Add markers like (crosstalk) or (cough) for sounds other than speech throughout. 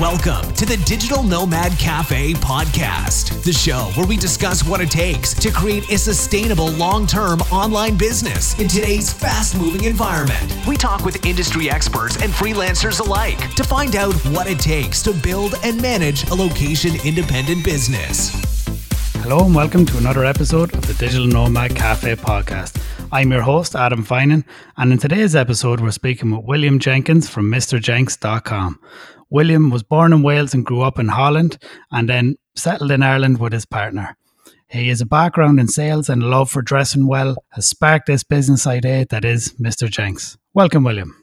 Welcome to the Digital Nomad Cafe podcast, the show where we discuss what it takes to create a sustainable long term online business in today's fast moving environment. We talk with industry experts and freelancers alike to find out what it takes to build and manage a location independent business. Hello, and welcome to another episode of the Digital Nomad Cafe podcast. I'm your host, Adam Finan, and in today's episode, we're speaking with William Jenkins from MrJenks.com. William was born in Wales and grew up in Holland and then settled in Ireland with his partner. He has a background in sales and a love for dressing well, has sparked this business idea that is Mr. Jenks. Welcome, William.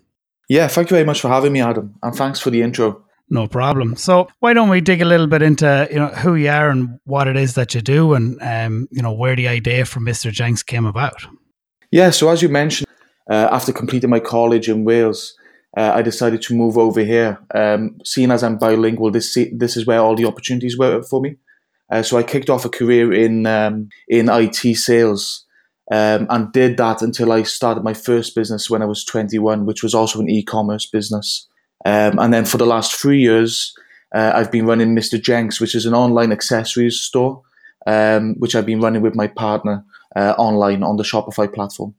Yeah, thank you very much for having me, Adam, and thanks for the intro. No problem. So, why don't we dig a little bit into you know who you are and what it is that you do, and um, you know where the idea for Mr. Jenks came about? Yeah, so as you mentioned, uh, after completing my college in Wales, uh, I decided to move over here. Um, seeing as I'm bilingual, this this is where all the opportunities were for me. Uh, so I kicked off a career in um, in IT sales um, and did that until I started my first business when I was 21, which was also an e-commerce business. Um, and then for the last three years, uh, I've been running Mr. Jenks, which is an online accessories store, um, which I've been running with my partner uh, online on the Shopify platform.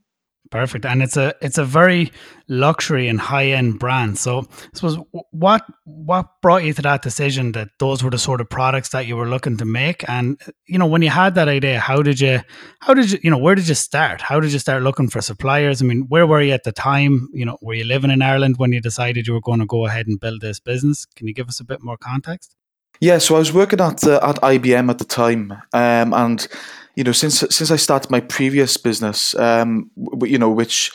Perfect, and it's a it's a very luxury and high end brand. So, I suppose what what brought you to that decision that those were the sort of products that you were looking to make, and you know when you had that idea, how did you how did you you know where did you start? How did you start looking for suppliers? I mean, where were you at the time? You know, were you living in Ireland when you decided you were going to go ahead and build this business? Can you give us a bit more context? Yeah, so I was working at uh, at IBM at the time, um, and you know, since since I started my previous business, um, you know, which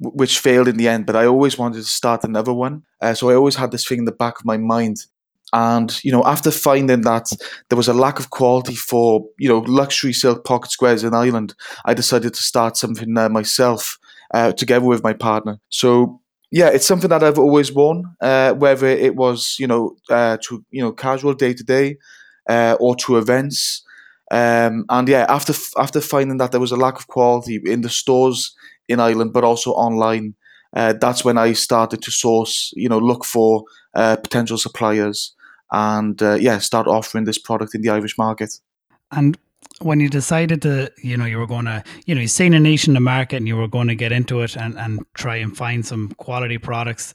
which failed in the end, but I always wanted to start another one. Uh, so I always had this thing in the back of my mind. And you know, after finding that there was a lack of quality for you know luxury silk pocket squares in Ireland, I decided to start something uh, myself uh, together with my partner. So yeah, it's something that I've always worn, uh, whether it was you know uh, to you know casual day to day or to events. Um, and yeah, after after finding that there was a lack of quality in the stores in Ireland, but also online, uh, that's when I started to source, you know, look for uh, potential suppliers, and uh, yeah, start offering this product in the Irish market. And when you decided to, you know, you were going to, you know, you seen a niche in the market and you were going to get into it and, and try and find some quality products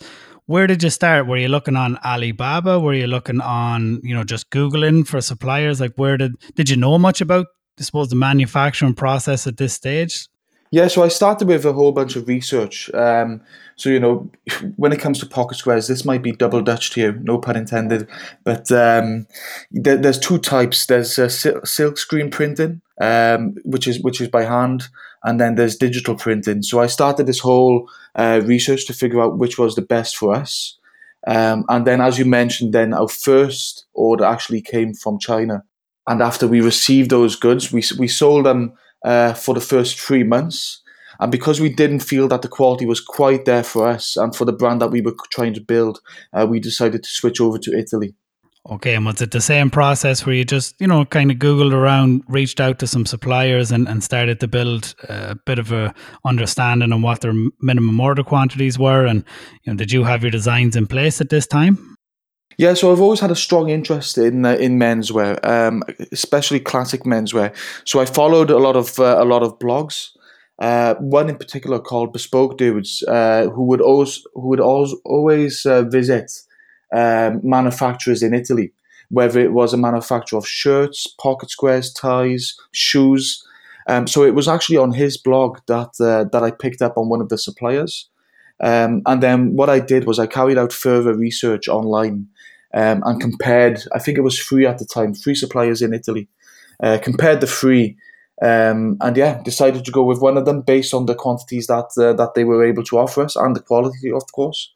where did you start? Were you looking on Alibaba? Were you looking on, you know, just Googling for suppliers? Like where did did you know much about I suppose the manufacturing process at this stage? Yeah, so I started with a whole bunch of research. Um, so you know, (laughs) when it comes to pocket squares, this might be double Dutch to you, no pun intended. But um, there, there's two types. There's uh, silk screen printing, um, which is which is by hand, and then there's digital printing. So I started this whole uh, research to figure out which was the best for us. Um, and then, as you mentioned, then our first order actually came from China. And after we received those goods, we we sold them uh, for the first three months. And because we didn't feel that the quality was quite there for us and for the brand that we were trying to build, uh, we decided to switch over to Italy. Okay, and was it the same process where you just, you know, kind of Googled around, reached out to some suppliers and, and started to build a bit of a understanding on what their minimum order quantities were? And, you know, did you have your designs in place at this time? Yeah, so I've always had a strong interest in uh, in menswear, um, especially classic menswear. So I followed a lot of uh, a lot of blogs. Uh, one in particular called Bespoke Dudes, uh, who would always who would always always uh, visit um, manufacturers in Italy, whether it was a manufacturer of shirts, pocket squares, ties, shoes. Um, so it was actually on his blog that uh, that I picked up on one of the suppliers. Um, and then what I did was I carried out further research online um, and compared. I think it was three at the time, three suppliers in Italy. Uh, compared the three, um, and yeah, decided to go with one of them based on the quantities that uh, that they were able to offer us and the quality, of course.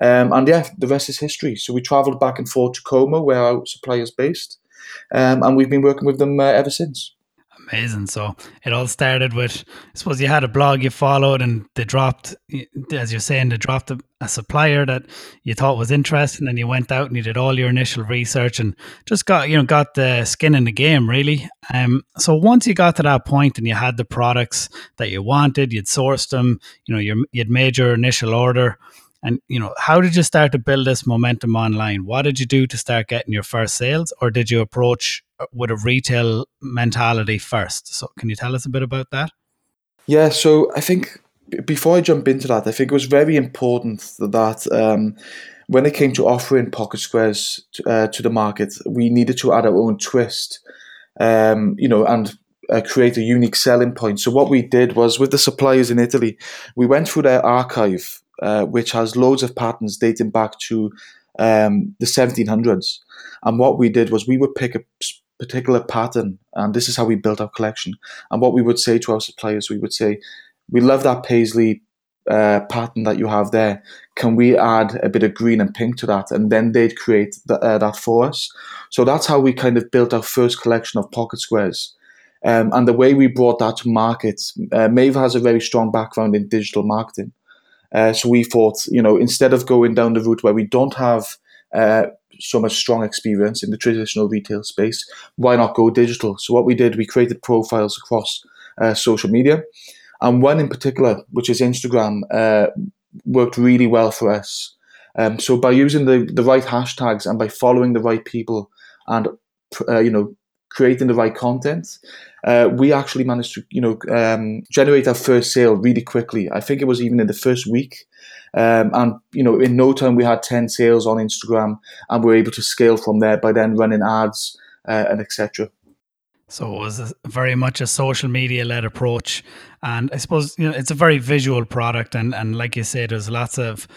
Um, and yeah, the rest is history. So we travelled back and forth to Como, where our supplier is based, um, and we've been working with them uh, ever since. Amazing. So it all started with, I suppose you had a blog you followed, and they dropped, as you're saying, they dropped a, a supplier that you thought was interesting, and you went out and you did all your initial research and just got, you know, got the skin in the game, really. Um, so once you got to that point and you had the products that you wanted, you'd sourced them, you know, you you'd made your initial order And you know, how did you start to build this momentum online? What did you do to start getting your first sales, or did you approach uh, with a retail mentality first? So, can you tell us a bit about that? Yeah, so I think before I jump into that, I think it was very important that um, when it came to offering pocket squares to, uh, to, the market, we needed to add our own twist, um, you know, and uh, create a unique selling point. So what we did was with the suppliers in Italy, we went through their archive, uh, which has loads of patterns dating back to um, the 1700s. And what we did was we would pick a particular pattern, and this is how we built our collection. And what we would say to our suppliers, we would say, "We love that paisley uh, pattern that you have there. Can we add a bit of green and pink to that?" And then they'd create the, uh, that for us. So that's how we kind of built our first collection of pocket squares. Um, and the way we brought that to market, uh, Maeve has a very strong background in digital marketing. Uh, so we thought, you know, instead of going down the route where we don't have uh, so much strong experience in the traditional retail space, why not go digital? So what we did, we created profiles across uh, social media, and one in particular, which is Instagram, uh, worked really well for us. Um, so by using the, the right hashtags and by following the right people and uh, you know creating the right content, uh, we actually managed to, you know, um, generate our first sale really quickly. I think it was even in the first week. Um, and, you know, in no time we had 10 sales on Instagram and we were able to scale from there by then running ads uh, and etc. So it was very much a social media led approach. And I suppose, you know, it's a very visual product. And, and like you say, there's lots of,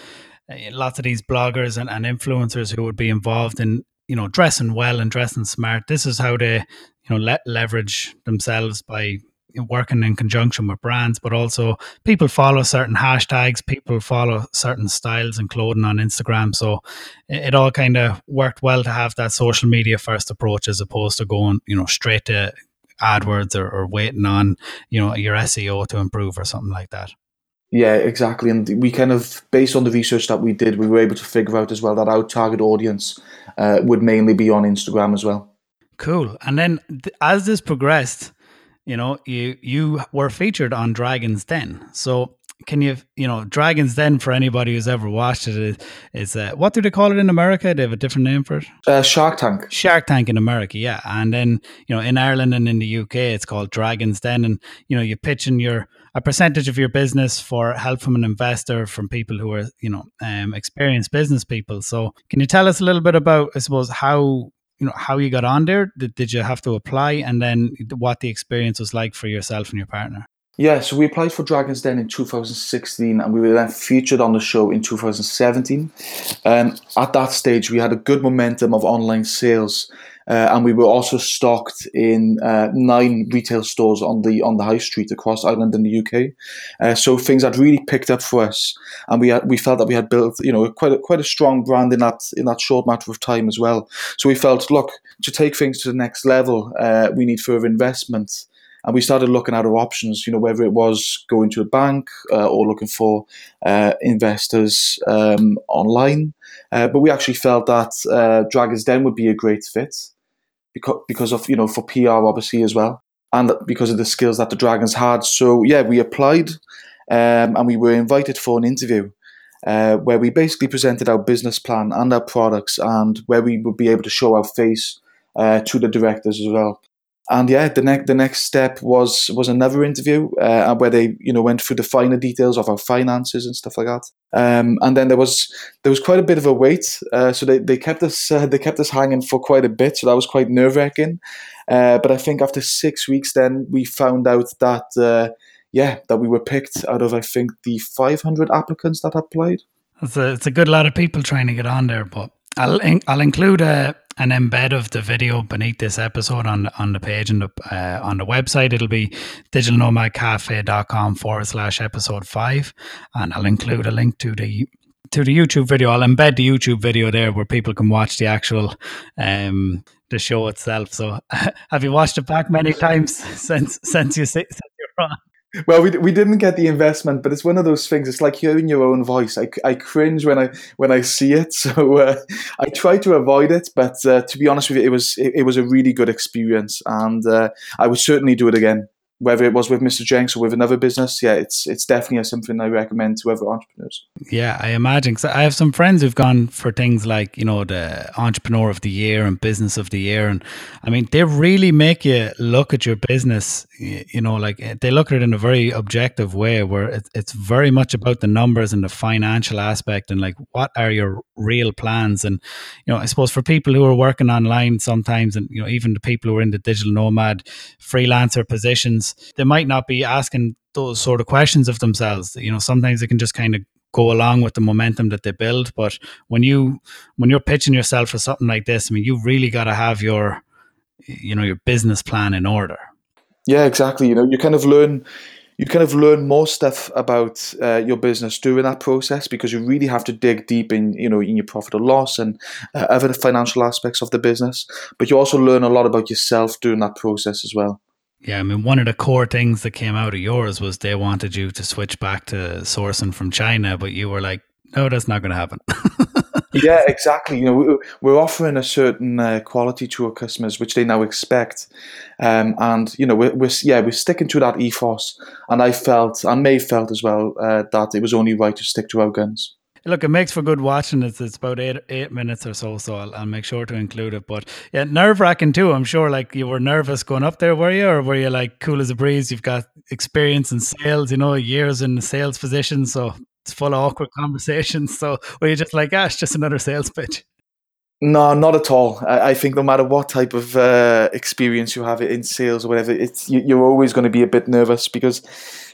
eh, lots of these bloggers and, and influencers who would be involved in you know dressing well and dressing smart this is how they you know le- leverage themselves by working in conjunction with brands but also people follow certain hashtags people follow certain styles and clothing on instagram. So it, it all kind of worked well to have that social media first approach as opposed to going you know straight to adwords or, or waiting on you know your seo to improve or something like that yeah, exactly. And we kind of, based on the research that we did, we were able to figure out as well that our target audience uh, would mainly be on Instagram as well. Cool. And then th- as this progressed, you know, you you were featured on Dragon's Den. So can you, you know, Dragon's Den for anybody who's ever watched it is, uh, what do they call it in America? They have a different name for it. Uh, Shark Tank. Shark Tank in America, yeah. And then you know, in Ireland and in the UK, it's called Dragon's Den, and you know, you're pitching your a percentage of your business for help from an investor from people who are you know um, experienced business people. So can you tell us a little bit about, I suppose, how you know how you got on there? Did, did you have to apply, and then what the experience was like for yourself and your partner? Yeah, so we applied for Dragon's Den in 2016 and we were then featured on the show in 2017. Um, at that stage, we had a good momentum of online sales uh, and we were also stocked in uh, nine retail stores on the on the high street across Ireland and the UK. Uh, so things had really picked up for us, and we had, we felt that we had built you know quite a, quite a strong brand in that in that short matter of time as well. So we felt, look, to take things to the next level, uh, we need further investment and we started looking at our options. You know, whether it was going to a bank uh, or looking for uh, investors um, online. But we actually felt that uh, Dragon's Den would be a great fit because because of you know for PR obviously as well, and because of the skills that the Dragons had. So yeah, we applied, um, and we were invited for an interview. Uh, where we basically presented our business plan and our products, and where we would be able to show our face uh, to the directors as well and yeah, the next the next step was was another interview uh, where they you know went through the finer details of our finances and stuff like that. Um, and then there was there was quite a bit of a wait, uh, so they, they kept us uh, they kept us hanging for quite a bit. So that was quite nerve wracking. Uh, but I think after six weeks, then we found out that uh, yeah that we were picked out of I think the 500 applicants that applied. It's a it's a good lot of people trying to get on there, but I'll I'll include a an embed of the video beneath this episode on on the page and the uh, on the website. It'll be digitalnomadcafe.com forward slash episode five, and I'll include a link to the to the YouTube video. I'll embed the YouTube video there where people can watch the actual um the show itself. So, (laughs) have you watched it back many times (laughs) since since you since you're on? Well, we, we didn't get the investment, but it's one of those things. It's like hearing your own voice. I, I cringe when I when I see it, (laughs) so uh, I try to avoid it. But uh, to be honest with you, it was it, it was a really good experience, and uh, I would certainly do it again. Whether it was with Mr. Jenks or with another business, yeah, it's it's definitely something I recommend to other entrepreneurs. Yeah, I imagine. Cause I have some friends who've gone for things like you know the Entrepreneur of the Year and Business of the Year, and I mean they really make you look at your business. You know, like eh, they look at it in a very objective way, where it's very much about the numbers and the financial aspect, and like what are your real plans. And you know, I suppose for people who are working online sometimes, and you know, even the people who are in the digital nomad freelancer positions, they might not be asking those sort of questions of themselves. You know, sometimes they can just kind of go along with the momentum that they build. But when you when you're pitching yourself for something like this, I mean, you've really got to have your you know your business plan in order. Yeah, exactly. You know, you kind of learn you kind of learn more stuff about uh, your business during that process because you really have to dig deep in you know in your profit or loss and uh, other financial aspects of the business but you also learn a lot about yourself during that process as well yeah, I mean, one of the core things that came out of yours was they wanted you to switch back to sourcing from China, but you were like, no, that's not going to happen. (laughs) yeah, exactly. You know, we're offering a certain uh, quality to our customers, which they now expect, um, and you know, we're, we're, yeah, we're sticking to that ethos. And I felt, and Maeve felt as well, uh, that it was only right to stick to our guns. Look, it makes for good watching. It's it's about eight eight minutes or so, so I'll, I'll make sure to include it. But yeah, nerve wracking too. I'm sure. Like you were nervous going up there, were you, or were you like cool as a breeze? You've got experience in sales, you know, years in the sales position, so it's full of awkward conversations. So were you just like, ah, it's just another sales pitch? No, not at all. I, I think no matter what type of uh, experience you have in sales or whatever, it's you, you're always going to be a bit nervous because,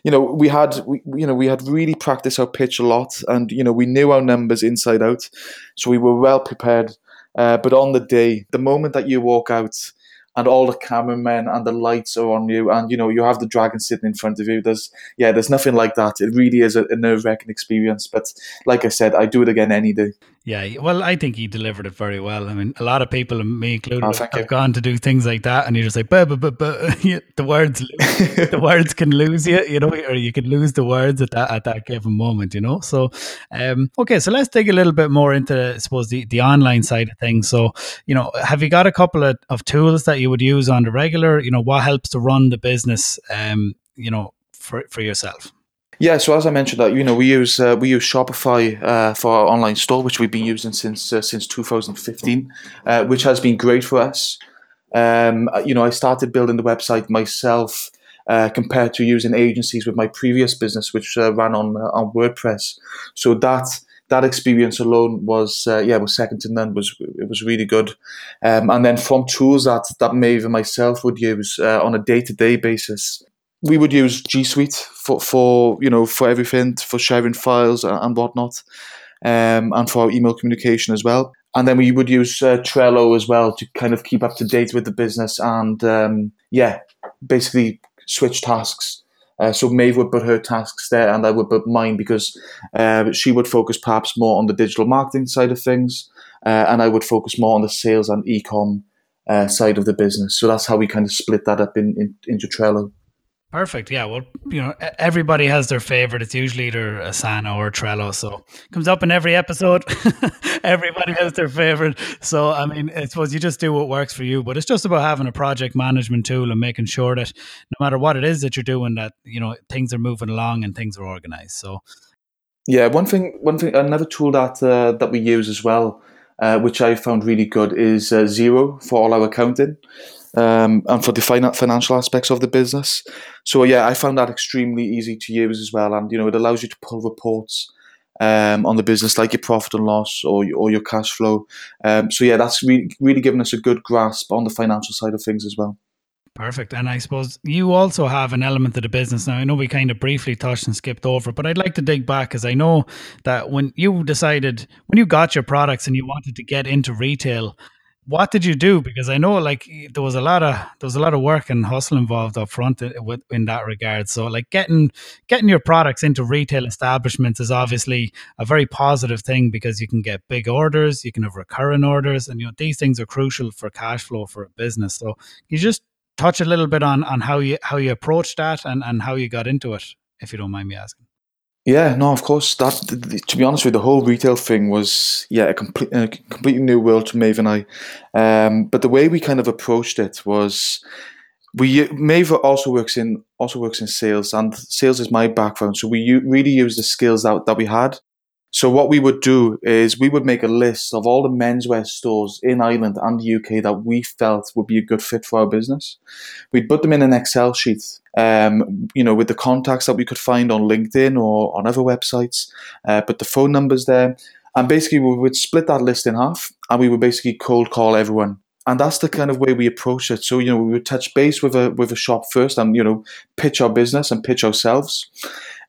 you know, we had we, you know we had really practiced our pitch a lot, and you know we knew our numbers inside out, so we were well prepared. Uh, but on the day, the moment that you walk out and all the cameramen and the lights are on you, and you know you have the dragon sitting in front of you. There's yeah, there's nothing like that. It really is a, a nerve wracking experience. But like I said, I do it again any day. Yeah, well, I think he delivered it very well. I mean, a lot of people, me included, oh, have you. gone to do things like that, and you're just like, but, but, but, the words, (laughs) the words can lose you, you know, or you can lose the words at that at that given moment, you know. So, um, okay, so let's dig a little bit more into, I suppose, the the online side of things. So, you know, have you got a couple of, of tools that you would use on the regular? You know, what helps to run the business, um, you know, for for yourself? Yeah, so as I mentioned, that you know we use uh, we use Shopify uh, for our online store, which we've been using since uh, since 2015, uh, which has been great for us. Um, you know, I started building the website myself uh, compared to using agencies with my previous business, which uh, ran on on WordPress. So that that experience alone was yeah was second to none. was It was really good. Um, and then from tools that that Maeve and myself would use on a day to day basis we would use G Suite for, for you know for everything for sharing files and whatnot, um, and for email communication as well. And then we would use uh, Trello as well to kind of keep up to date with the business and um, yeah, basically switch tasks. Uh, so Maeve would put her tasks there, and I would put mine because uh, she would focus perhaps more on the digital marketing side of things, uh, and I would focus more on the sales and ecom uh, side of the business. So that's how we kind of split that up in, in into Trello. Perfect. Yeah. Well, you know, everybody has their favorite. It's usually either Asana or Trello. So comes up in every episode. (laughs) everybody has their favorite. So I mean, I suppose you just do what works for you. But it's just about having a project management tool and making sure that no matter what it is that you're doing, that you know things are moving along and things are organized. So yeah, one thing, one thing, another tool that uh, that we use as well, uh, which I found really good, is uh, Xero for all our accounting um, and for the financial aspects of the business. So yeah, I found that extremely easy to use as well, and you know it allows you to pull reports um, on the business like your profit and loss or or your cash flow. Um, so yeah, that's really really given us a good grasp on the financial side of things as well. Perfect. And I suppose you also have an element of the business. Now, I know we kind of briefly touched and skipped over, but I'd like to dig back because I know that when you decided, when you got your products and you wanted to get into retail, what did you do? Because I know like there was a lot of there was a lot of work and hustle involved up front uh, in, in that regard. So like getting getting your products into retail establishments is obviously a very positive thing because you can get big orders, you can have recurring orders, and you know these things are crucial for cash flow for a business. So you just touch a little bit on on how you how you approached that and and how you got into it, if you don't mind me asking. Yeah, no, of course. That to be honest with you, the whole retail thing was yeah a complete a completely new world to Maeve and I. Um, but the way we kind of approached it was we Maeve also works in also works in sales, and sales is my background. So we u- really use the skills that, that we had. So what we would do is we would make a list of all the menswear stores in Ireland and the UK that we felt would be a good fit for our business. We'd put them in an Excel sheet, um, you know, with the contacts that we could find on LinkedIn or on other websites, uh, put the phone numbers there, and basically we would split that list in half, and we would basically cold call everyone and that's the kind of way we approach it. So you know, we would touch base with a with a shop first, and you know, pitch our business and pitch ourselves,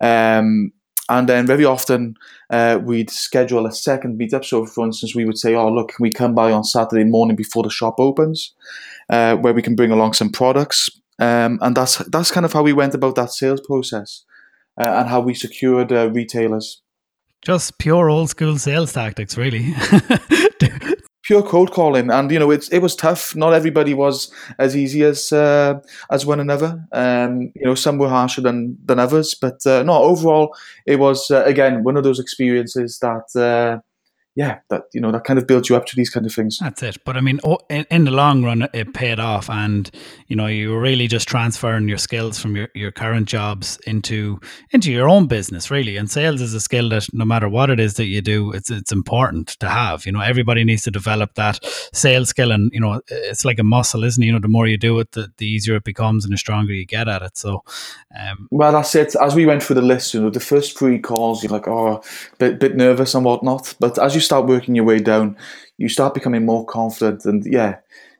um, and then very often uh, we'd schedule a second meetup. So, for instance, we would say, "Oh, look, can we come by on Saturday morning before the shop opens, uh, where we can bring along some products?" Um, and that's that's kind of how we went about that sales process, uh, and how we secured uh, retailers. Just pure old school sales tactics, really. (laughs) pure cold calling, and you know it's it was tough. Not everybody was as easy as uh, as one another. Um, you know, some were harsher than than others, but uh, no, overall, it was uh, again one of those experiences that uh, yeah, that you know that kind of builds you up to these kind of things. That's it. But I mean, in, in, the long run, it paid off, and you know, you were really just transferring your skills from your, your current jobs into into your own business, really. And sales is a skill that no matter what it is that you do, it's it's important to have. You know, everybody needs to develop that sales skill, and you know, it's like a muscle, isn't it? You know, the more you do it, the, the easier it becomes, and the stronger you get at it. So, um, well, that's it. As we went through the list, you know, the first three calls, you're like, oh, bit bit nervous and whatnot, but as you start working your way down, you start becoming more confident, and yeah,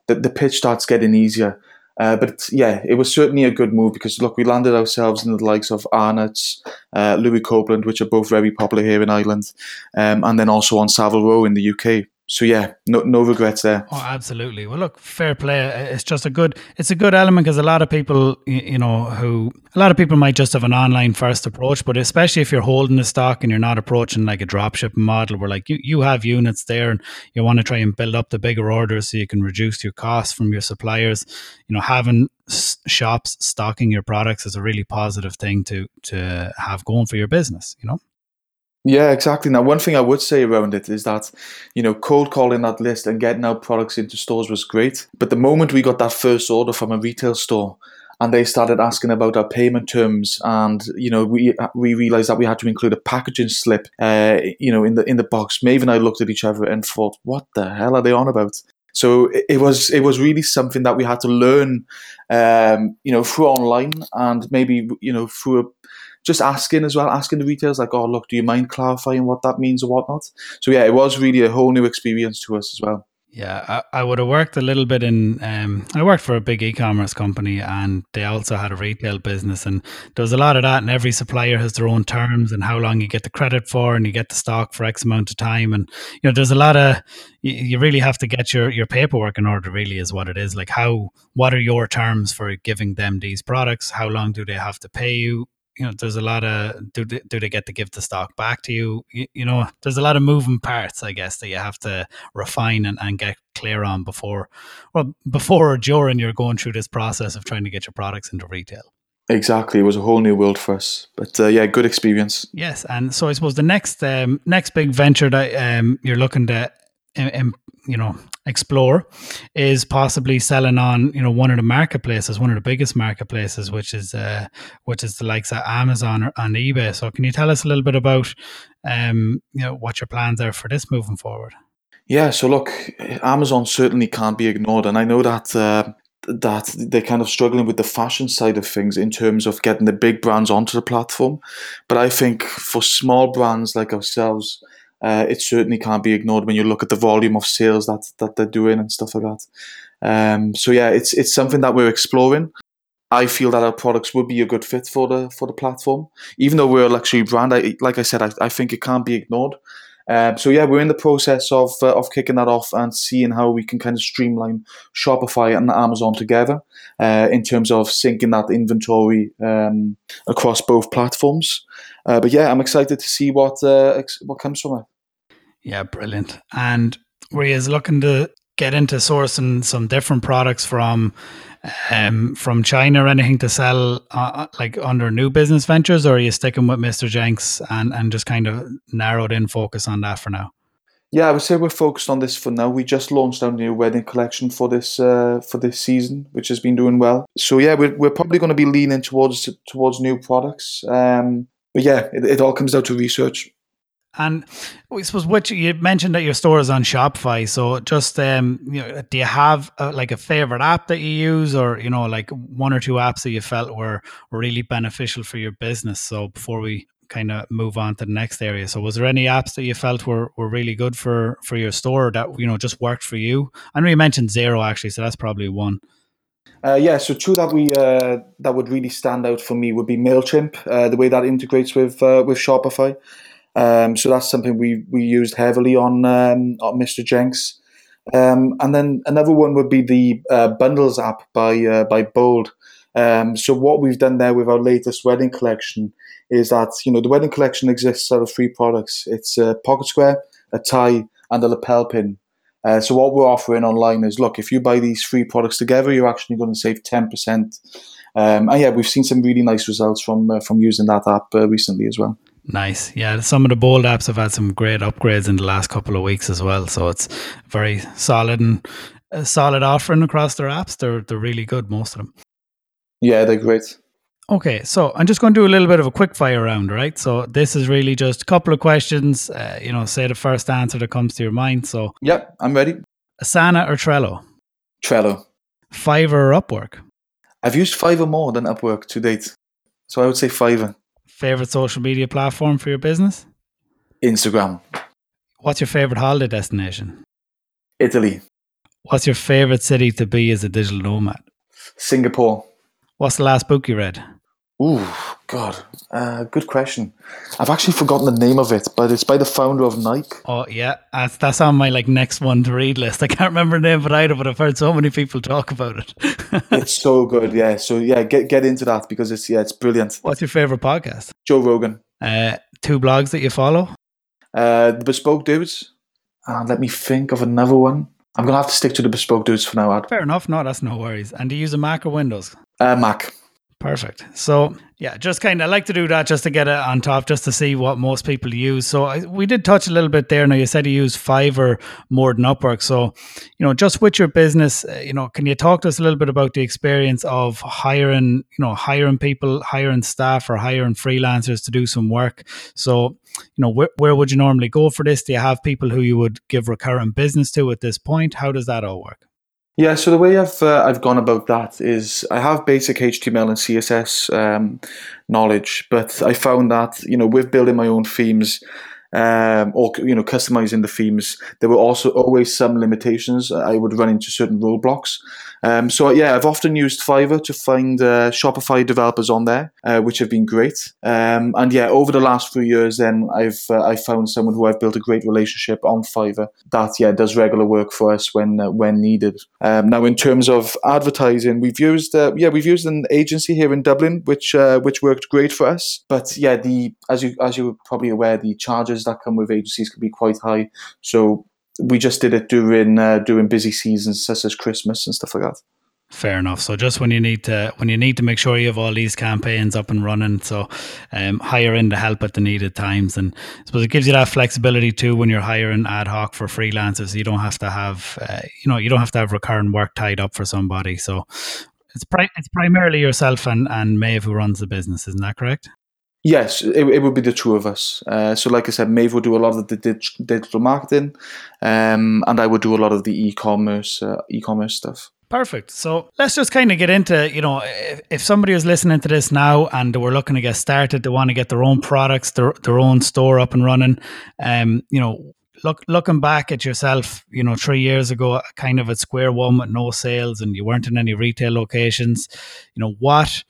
the, the pitch starts getting easier. Uh, but yeah, it was certainly a good move because look, we landed ourselves in the likes of Arnott's, uh, Louis Copeland, which are both very popular here in Ireland, um, and then also on Savile Row in the UK so yeah, no no regrets there. Oh, absolutely. Well, look, fair play. It's just a good it's a good element because a lot of people, you know, who a lot of people might just have an online first approach, but especially if you're holding the stock and you're not approaching like a dropship model, where like you you have units there and you want to try and build up the bigger orders so you can reduce your costs from your suppliers. You know, having shops stocking your products is a really positive thing to to have going for your business. You know. Yeah, exactly. Now, one thing I would say around it is that, you know, cold calling that list and getting our products into stores was great. But the moment we got that first order from a retail store, and they started asking about our payment terms and you know we we realized that we had to include a packaging slip uh, you know in the in the box Maeve and I looked at each other and thought what the hell are they on about so it, it was it was really something that we had to learn um, you know through online and maybe you know through just asking as well, asking the retailers like, oh look, do you mind clarifying what that means or whatnot? So yeah, it was really a whole new experience to us as well. Yeah, I, I would have worked a little bit in. Um, I worked for a big e-commerce company, and they also had a retail business, and there was a lot of that. And every supplier has their own terms and how long you get the credit for, and you get the stock for X amount of time. And you know, there's a lot of. You, you really have to get your your paperwork in order. Really, is what it is. Like how what are your terms for giving them these products? How long do they have to pay you? You know there's a lot of do they, do they get to give the stock back to you? you you know there's a lot of moving parts i guess that you have to refine and, and get clear on before well before or during you're going through this process of trying to get your products into retail Exactly, it was a whole new world for us. But uh, yeah, good experience. Yes, and so I suppose the next um, next big venture that um, you're looking to um, you know explore is possibly selling on you know one of the marketplaces one of the biggest marketplaces which is uh which is the likes of amazon or on ebay. So can you tell us a little bit about um you know what your plans are for this moving forward? Yeah so look amazon certainly can't be ignored. And i know that uh, that they're kind of struggling with the fashion side of things in terms of getting the big brands onto the platform. But i think for small brands like ourselves uh, it certainly can't be ignored when you look at the volume of sales that that they're doing and stuff like that. Um, so yeah, it's it's something that we're exploring. I feel that our products would be a good fit for the for the platform, even though we're a luxury brand. I, like I said, I, I think it can't be ignored. Um, so yeah, we're in the process of uh, of kicking that off and seeing how we can kind of streamline Shopify and Amazon together uh, in terms of syncing that inventory um, across both platforms. Uh, but yeah, I'm excited to see what uh, what comes from it. Yeah, brilliant. And were you looking to get into sourcing some different products from um, from China or anything to sell uh, uh, like under new business ventures, or are you sticking with Mr. Jenks and, and just kind of narrowed in focus on that for now? Yeah, I would say we're focused on this for now. We just launched our new wedding collection for this uh, for this season, which has been doing well. So yeah, we're, we're probably going to be leaning towards towards new products. Um, but yeah, it, it all comes down to research. And I suppose what you mentioned that your store is on Shopify. So just um, you know, do you have a, like a favorite app that you use, or you know, like one or two apps that you felt were, were really beneficial for your business? So before we kind of move on to the next area. So was there any apps that you felt were, were really good for for your store that you know just worked for you? I know you mentioned Xero actually, so that's probably one. Uh, yeah, so two that we uh, that would really stand out for me would be Mailchimp, uh, the way that integrates with uh, with Shopify. Um, so that's something we we used heavily on um, on Mr. Jenks. Um, and then another one would be the uh, Bundles app by uh, by Bold. Um, so what we've done there with our latest wedding collection is that you know the wedding collection exists out of three products. It's a pocket square, a tie, and a lapel pin. Uh, so what we're offering online is, look, if you buy these three products together, you're actually going to save ten percent. Um, and yeah, we've seen some really nice results from uh, from using that app uh, recently as well. Nice. Yeah, some of the bold apps have had some great upgrades in the last couple of weeks as well. So it's very solid and a solid offering across their apps. They're they're really good, most of them. Yeah, they're great. Okay, so I'm just going to do a little bit of a quick fire round, right? So this is really just a couple of questions. Uh, you know, say the first answer that comes to your mind. So, yep, I'm ready. Asana or Trello? Trello. Fiverr or Upwork? I've used Fiverr more than Upwork to date, so I would say Fiverr. Favorite social media platform for your business? Instagram. What's your favorite holiday destination? Italy. What's your favorite city to be as a digital nomad? Singapore. What's the last book you read? Ooh, God, uh, good question. I've actually forgotten the name of it, but it's by the founder of Nike. Oh yeah, that's, that's on my like next one to read list. (laughs) I can't remember the name of it either, but I've heard so many people talk about it. (laughs) it's so good, yeah. So yeah, get get into that because it's yeah, it's brilliant. What's your favorite podcast? Joe Rogan. Uh, two blogs that you follow? Uh, the Bespoke Dudes. And let me think of another one. I'm gonna have to stick to the Bespoke Dudes for now. Ad. Fair enough. No, that's no worries. And do you use a Mac or Windows? Uh, Mac. Perfect. So yeah, just kind of like to do that just to get it on top, just to see what most people use. So I, we did touch a little bit there. Now you said you use Fiverr more than Upwork. So you know, just with your business, uh, you know, can you talk to us a little bit about the experience of hiring, you know, hiring people, hiring staff, or hiring freelancers to do some work? So you know, where, where would you normally go for this? Do you have people who you would give recurrent business to at this point? How does that all work? Yeah, so the way I've uh, I've gone about that is I have basic HTML and CSS um, knowledge, but I found that you know with building my own themes, um, or you know customizing the themes, there were also always some limitations. I would run into certain roadblocks. Um, so yeah, I've often used Fiverr to find uh, Shopify developers on there, uh, which have been great. Um, and yeah, over the last few years, then I've uh, I found someone who I've built a great relationship on Fiverr that yeah does regular work for us when uh, when needed. Um, now in terms of advertising, we've used uh, yeah we've used an agency here in Dublin, which uh, which worked great for us. But yeah, the as you as you're probably aware, the charges that come with agencies can be quite high. So we just did it during uh, during busy seasons such as Christmas and stuff like that. Fair enough. So just when you need to when you need to make sure you have all these campaigns up and running, so um, hire in to help at the needed times, and I suppose it gives you that flexibility too when you're hiring ad hoc for freelancers. You don't have to have uh, you know you don't have to have recurrent work tied up for somebody. So it's pri- it's primarily yourself and and Maeve who runs the business, isn't that correct? Yes, it, it would be the two of us. Uh, so, like I said, Maeve would do a lot of the dig- digital marketing, um, and I would do a lot of the e-commerce uh, e-commerce stuff. Perfect. So let's just kind of get into, you know, if, if somebody is listening to this now and we're looking to get started, they want to get their own products, their, their own store up and running, um, you know, look looking back at yourself, you know, three years ago, kind of at square one with no sales and you weren't in any retail locations, you know, what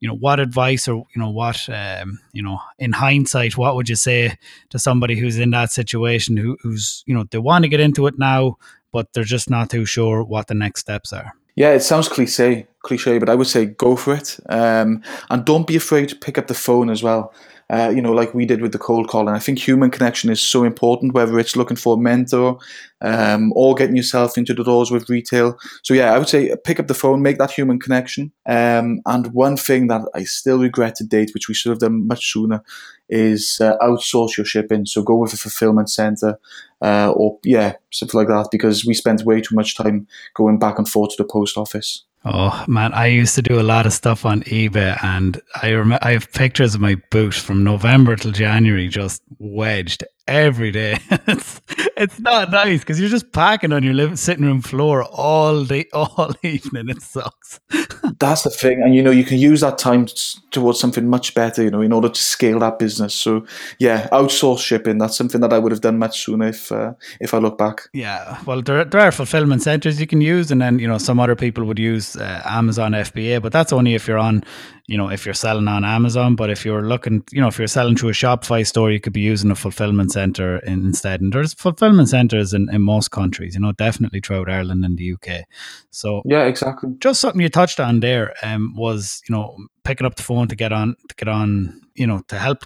you know what advice or you know what um, you know in hindsight what would you say to somebody who's in that situation who, who's you know they want to get into it now but they're just not too sure what the next steps are? Yeah it sounds cliche cliche but i would say go for it. Um, and don't be afraid to pick up the phone as well uh, you know, like we did with the cold call. And I think human connection is so important, whether it's looking for a mentor um, or getting yourself into the doors with retail. So, yeah, I would say pick up the phone, make that human connection. Um, and one thing that I still regret to date, which we should have done much sooner, is uh, outsource your shipping. So, go with a fulfillment center. uh, or yeah, something like that, because we spent way too much time going back and forth to the post office. Oh man, I used to do a lot of stuff on eBay, and I rem- I have pictures of my boot from November till January just wedged every day. (laughs) it's it's not nice because you're just packing on your living sitting room floor all day, (laughs) all evening. It sucks. (laughs) That's the thing, and you know you can use that time towards something much better. You know, in order to scale that business. So yeah, outsource shipping. That's something that I would have done much sooner if uh, if I look back. Yeah, well, there there are fulfillment centers you can use, and then you know some other people would use uh, Amazon FBA, but that's only if you're on you know, if you're selling on Amazon. But if you're looking, you know, if you're selling through a Shopify store, you could be using a fulfillment center instead. And there's fulfillment centers in, in most countries, you know, definitely throughout Ireland and the UK. So yeah, exactly. Just something you touched on there um, was, you know, picking up the phone to get on to get on you know to help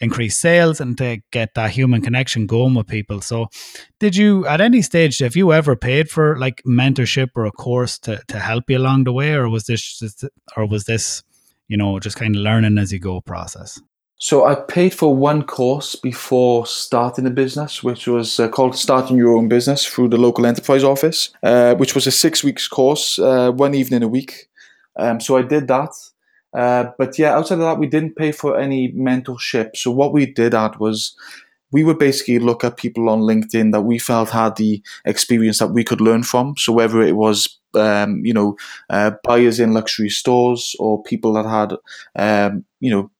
increase sales and to get that human connection going with people so did you at any stage have you ever paid for like mentorship or a course to, to help you along the way or was this just, or was this you know, just kind of learning as you go process? So I paid for one course before starting the business, which was uh, called Starting Your Own Business through the local enterprise office, uh, which was a six weeks course, uh, one evening a week. Um, so I did that. Uh, but yeah, outside of that, we didn't pay for any mentorship. So what we did at was we would basically look at people on LinkedIn that we felt had the experience that we could learn from. So whether it was um, you know, uh, buyers in luxury stores or people that had, um, you know,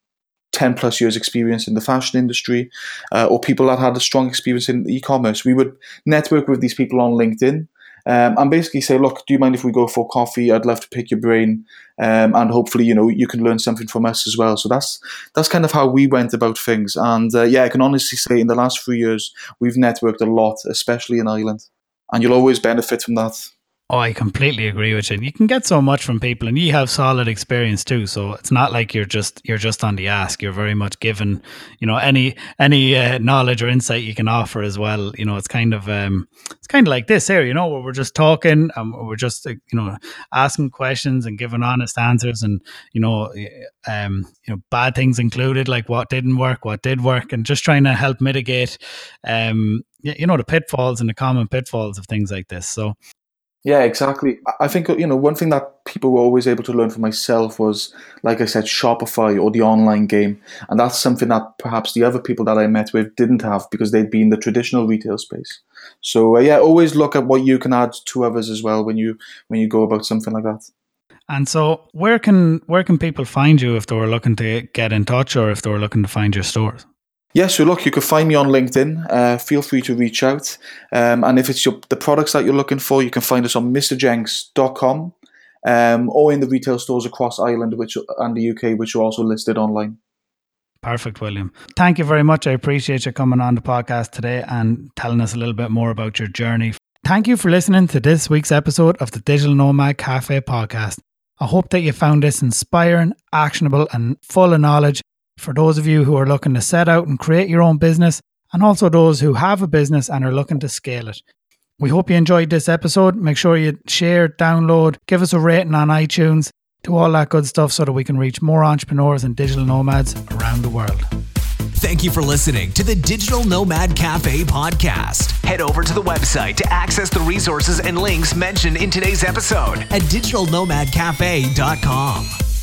10 plus years experience in the fashion industry uh, or people that had a strong experience in e-commerce. We would network with these people on LinkedIn um, and basically say, look, do you mind if we go for coffee? I'd love to pick your brain, um, and hopefully, you know, you can learn something from us as well. So that's that's kind of how we went about things. And uh, yeah, I can honestly say, in the last three years, we've networked a lot, especially in Ireland, and you'll always benefit from that. Oh, I completely agree with you. And You can get so much from people, and you have solid experience too. So it's not like you're just you're just on the ask. You're very much given, you know, any any uh, knowledge or insight you can offer as well. You know, it's kind of um, it's kind of like this here. You know, where we're just talking, and we're just uh, you know asking questions and giving honest answers, and you know, um, you know, bad things included, like what didn't work, what did work, and just trying to help mitigate, um, you know, the pitfalls and the common pitfalls of things like this. So yeah, exactly. I think you know one thing that people were always able to learn from myself was, like I said, Shopify or the online game, and that's something that perhaps the other people that I met with didn't have because they'd be in the traditional retail space. So uh, yeah, always look at what you can add to others as well when you when you go about something like that. And so, where can where can people find you if they were looking to get in touch or if they were looking to find your stores? Yeah, so look, you can find me on LinkedIn. Uh, feel free to reach out. Um, and if it's your, the products that you're looking for, you can find us on mrjenks.com um, or in the retail stores across Ireland which, and the UK, which are also listed online. Perfect, William. Thank you very much. I appreciate you coming on the podcast today and telling us a little bit more about your journey. Thank you for listening to this week's episode of the Digital Nomad Cafe podcast. I hope that you found this inspiring, actionable, and full of knowledge for those of you who are looking to set out and create your own business, and also those who have a business and are looking to scale it. We hope you enjoyed this episode. Make sure you share, download, give us a rating on iTunes, do all that good stuff so that we can reach more entrepreneurs and digital nomads around the world. Thank you for listening to the Digital Nomad Cafe podcast. Head over to the website to access the resources and links mentioned in today's episode at digitalnomadcafe.com.